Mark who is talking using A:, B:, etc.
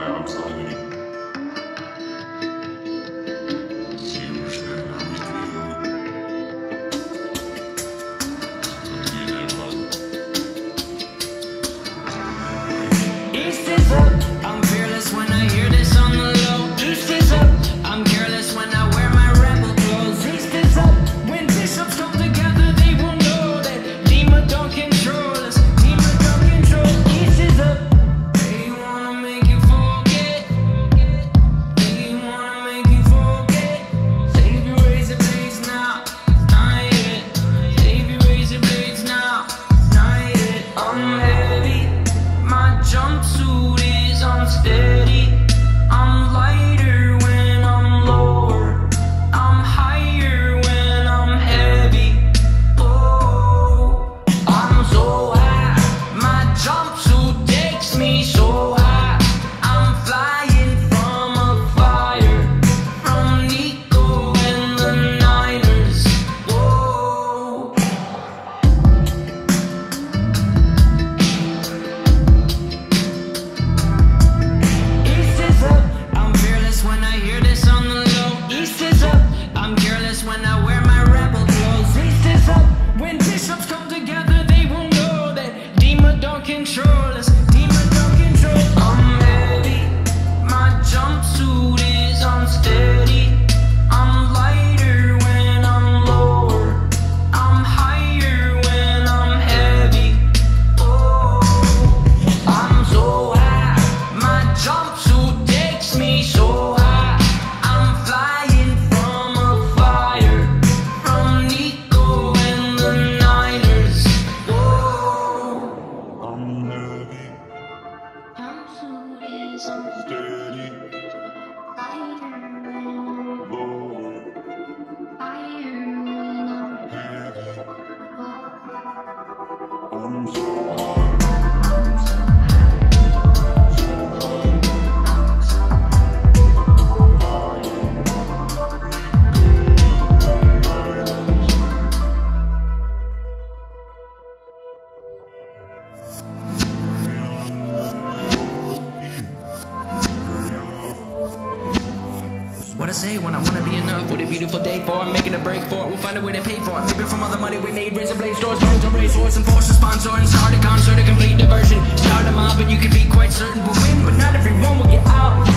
A: where I'm slowly Is this I'm heavy, my jumpsuit is
B: unstable.
C: Steady.
B: I'm
C: so high.
A: say when I wanna be enough? What a beautiful day for it, making a break for it. We'll find a way to pay for it. Living from all the money we made, razor blade stores, bones and racehorse, and force a sponsor, and start a concert, a complete diversion. Start a mob, and you can be quite certain we'll win, but not everyone will get out.